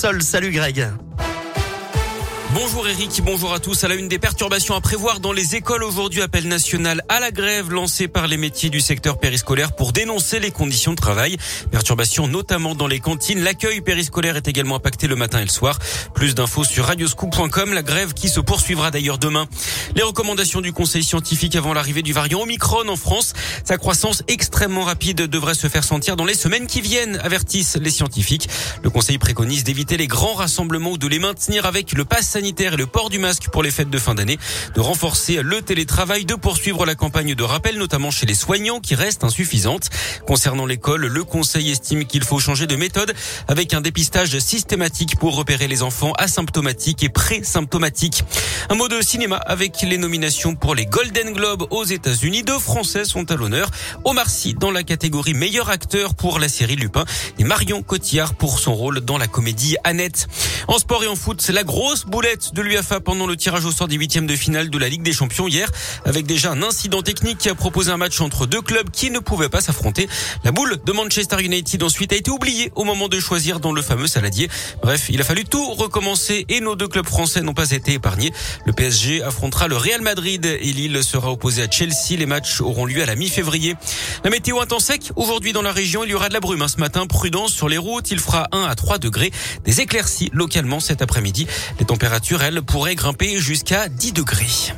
Sol, salut Greg. Bonjour Eric, bonjour à tous. À la une des perturbations à prévoir dans les écoles aujourd'hui, appel national à la grève lancé par les métiers du secteur périscolaire pour dénoncer les conditions de travail. Perturbations notamment dans les cantines. L'accueil périscolaire est également impacté le matin et le soir. Plus d'infos sur radioscoop.com. La grève qui se poursuivra d'ailleurs demain. Les recommandations du conseil scientifique avant l'arrivée du variant Omicron en France. Sa croissance extrêmement rapide devrait se faire sentir dans les semaines qui viennent, avertissent les scientifiques. Le conseil préconise d'éviter les grands rassemblements ou de les maintenir avec le pass sanitaire et le port du masque pour les fêtes de fin d'année, de renforcer le télétravail, de poursuivre la campagne de rappel, notamment chez les soignants qui reste insuffisante. Concernant l'école, le conseil estime qu'il faut changer de méthode avec un dépistage systématique pour repérer les enfants asymptomatiques et pré-symptomatiques. Un mot de cinéma avec les nominations pour les Golden Globes aux États-Unis. Deux Français sont à l'honneur. Omar Sy dans la catégorie meilleur acteur pour la série Lupin et Marion Cotillard pour son rôle dans la comédie Annette. En sport et en foot, c'est la grosse boulette de l'UFA pendant le tirage au sort des huitièmes de finale de la Ligue des Champions hier, avec déjà un incident technique qui a proposé un match entre deux clubs qui ne pouvaient pas s'affronter. La boule de Manchester United ensuite a été oubliée au moment de choisir dans le fameux saladier. Bref, il a fallu tout recommencer et nos deux clubs français n'ont pas été épargnés. Le PSG affrontera le Real Madrid et Lille sera opposé à Chelsea. Les matchs auront lieu à la mi-février. La météo un sec. Aujourd'hui dans la région, il y aura de la brume hein, ce matin. Prudence sur les routes. Il fera 1 à 3 degrés. Des éclaircies localement cet après-midi. Les températures, elles, pourraient grimper jusqu'à 10 degrés.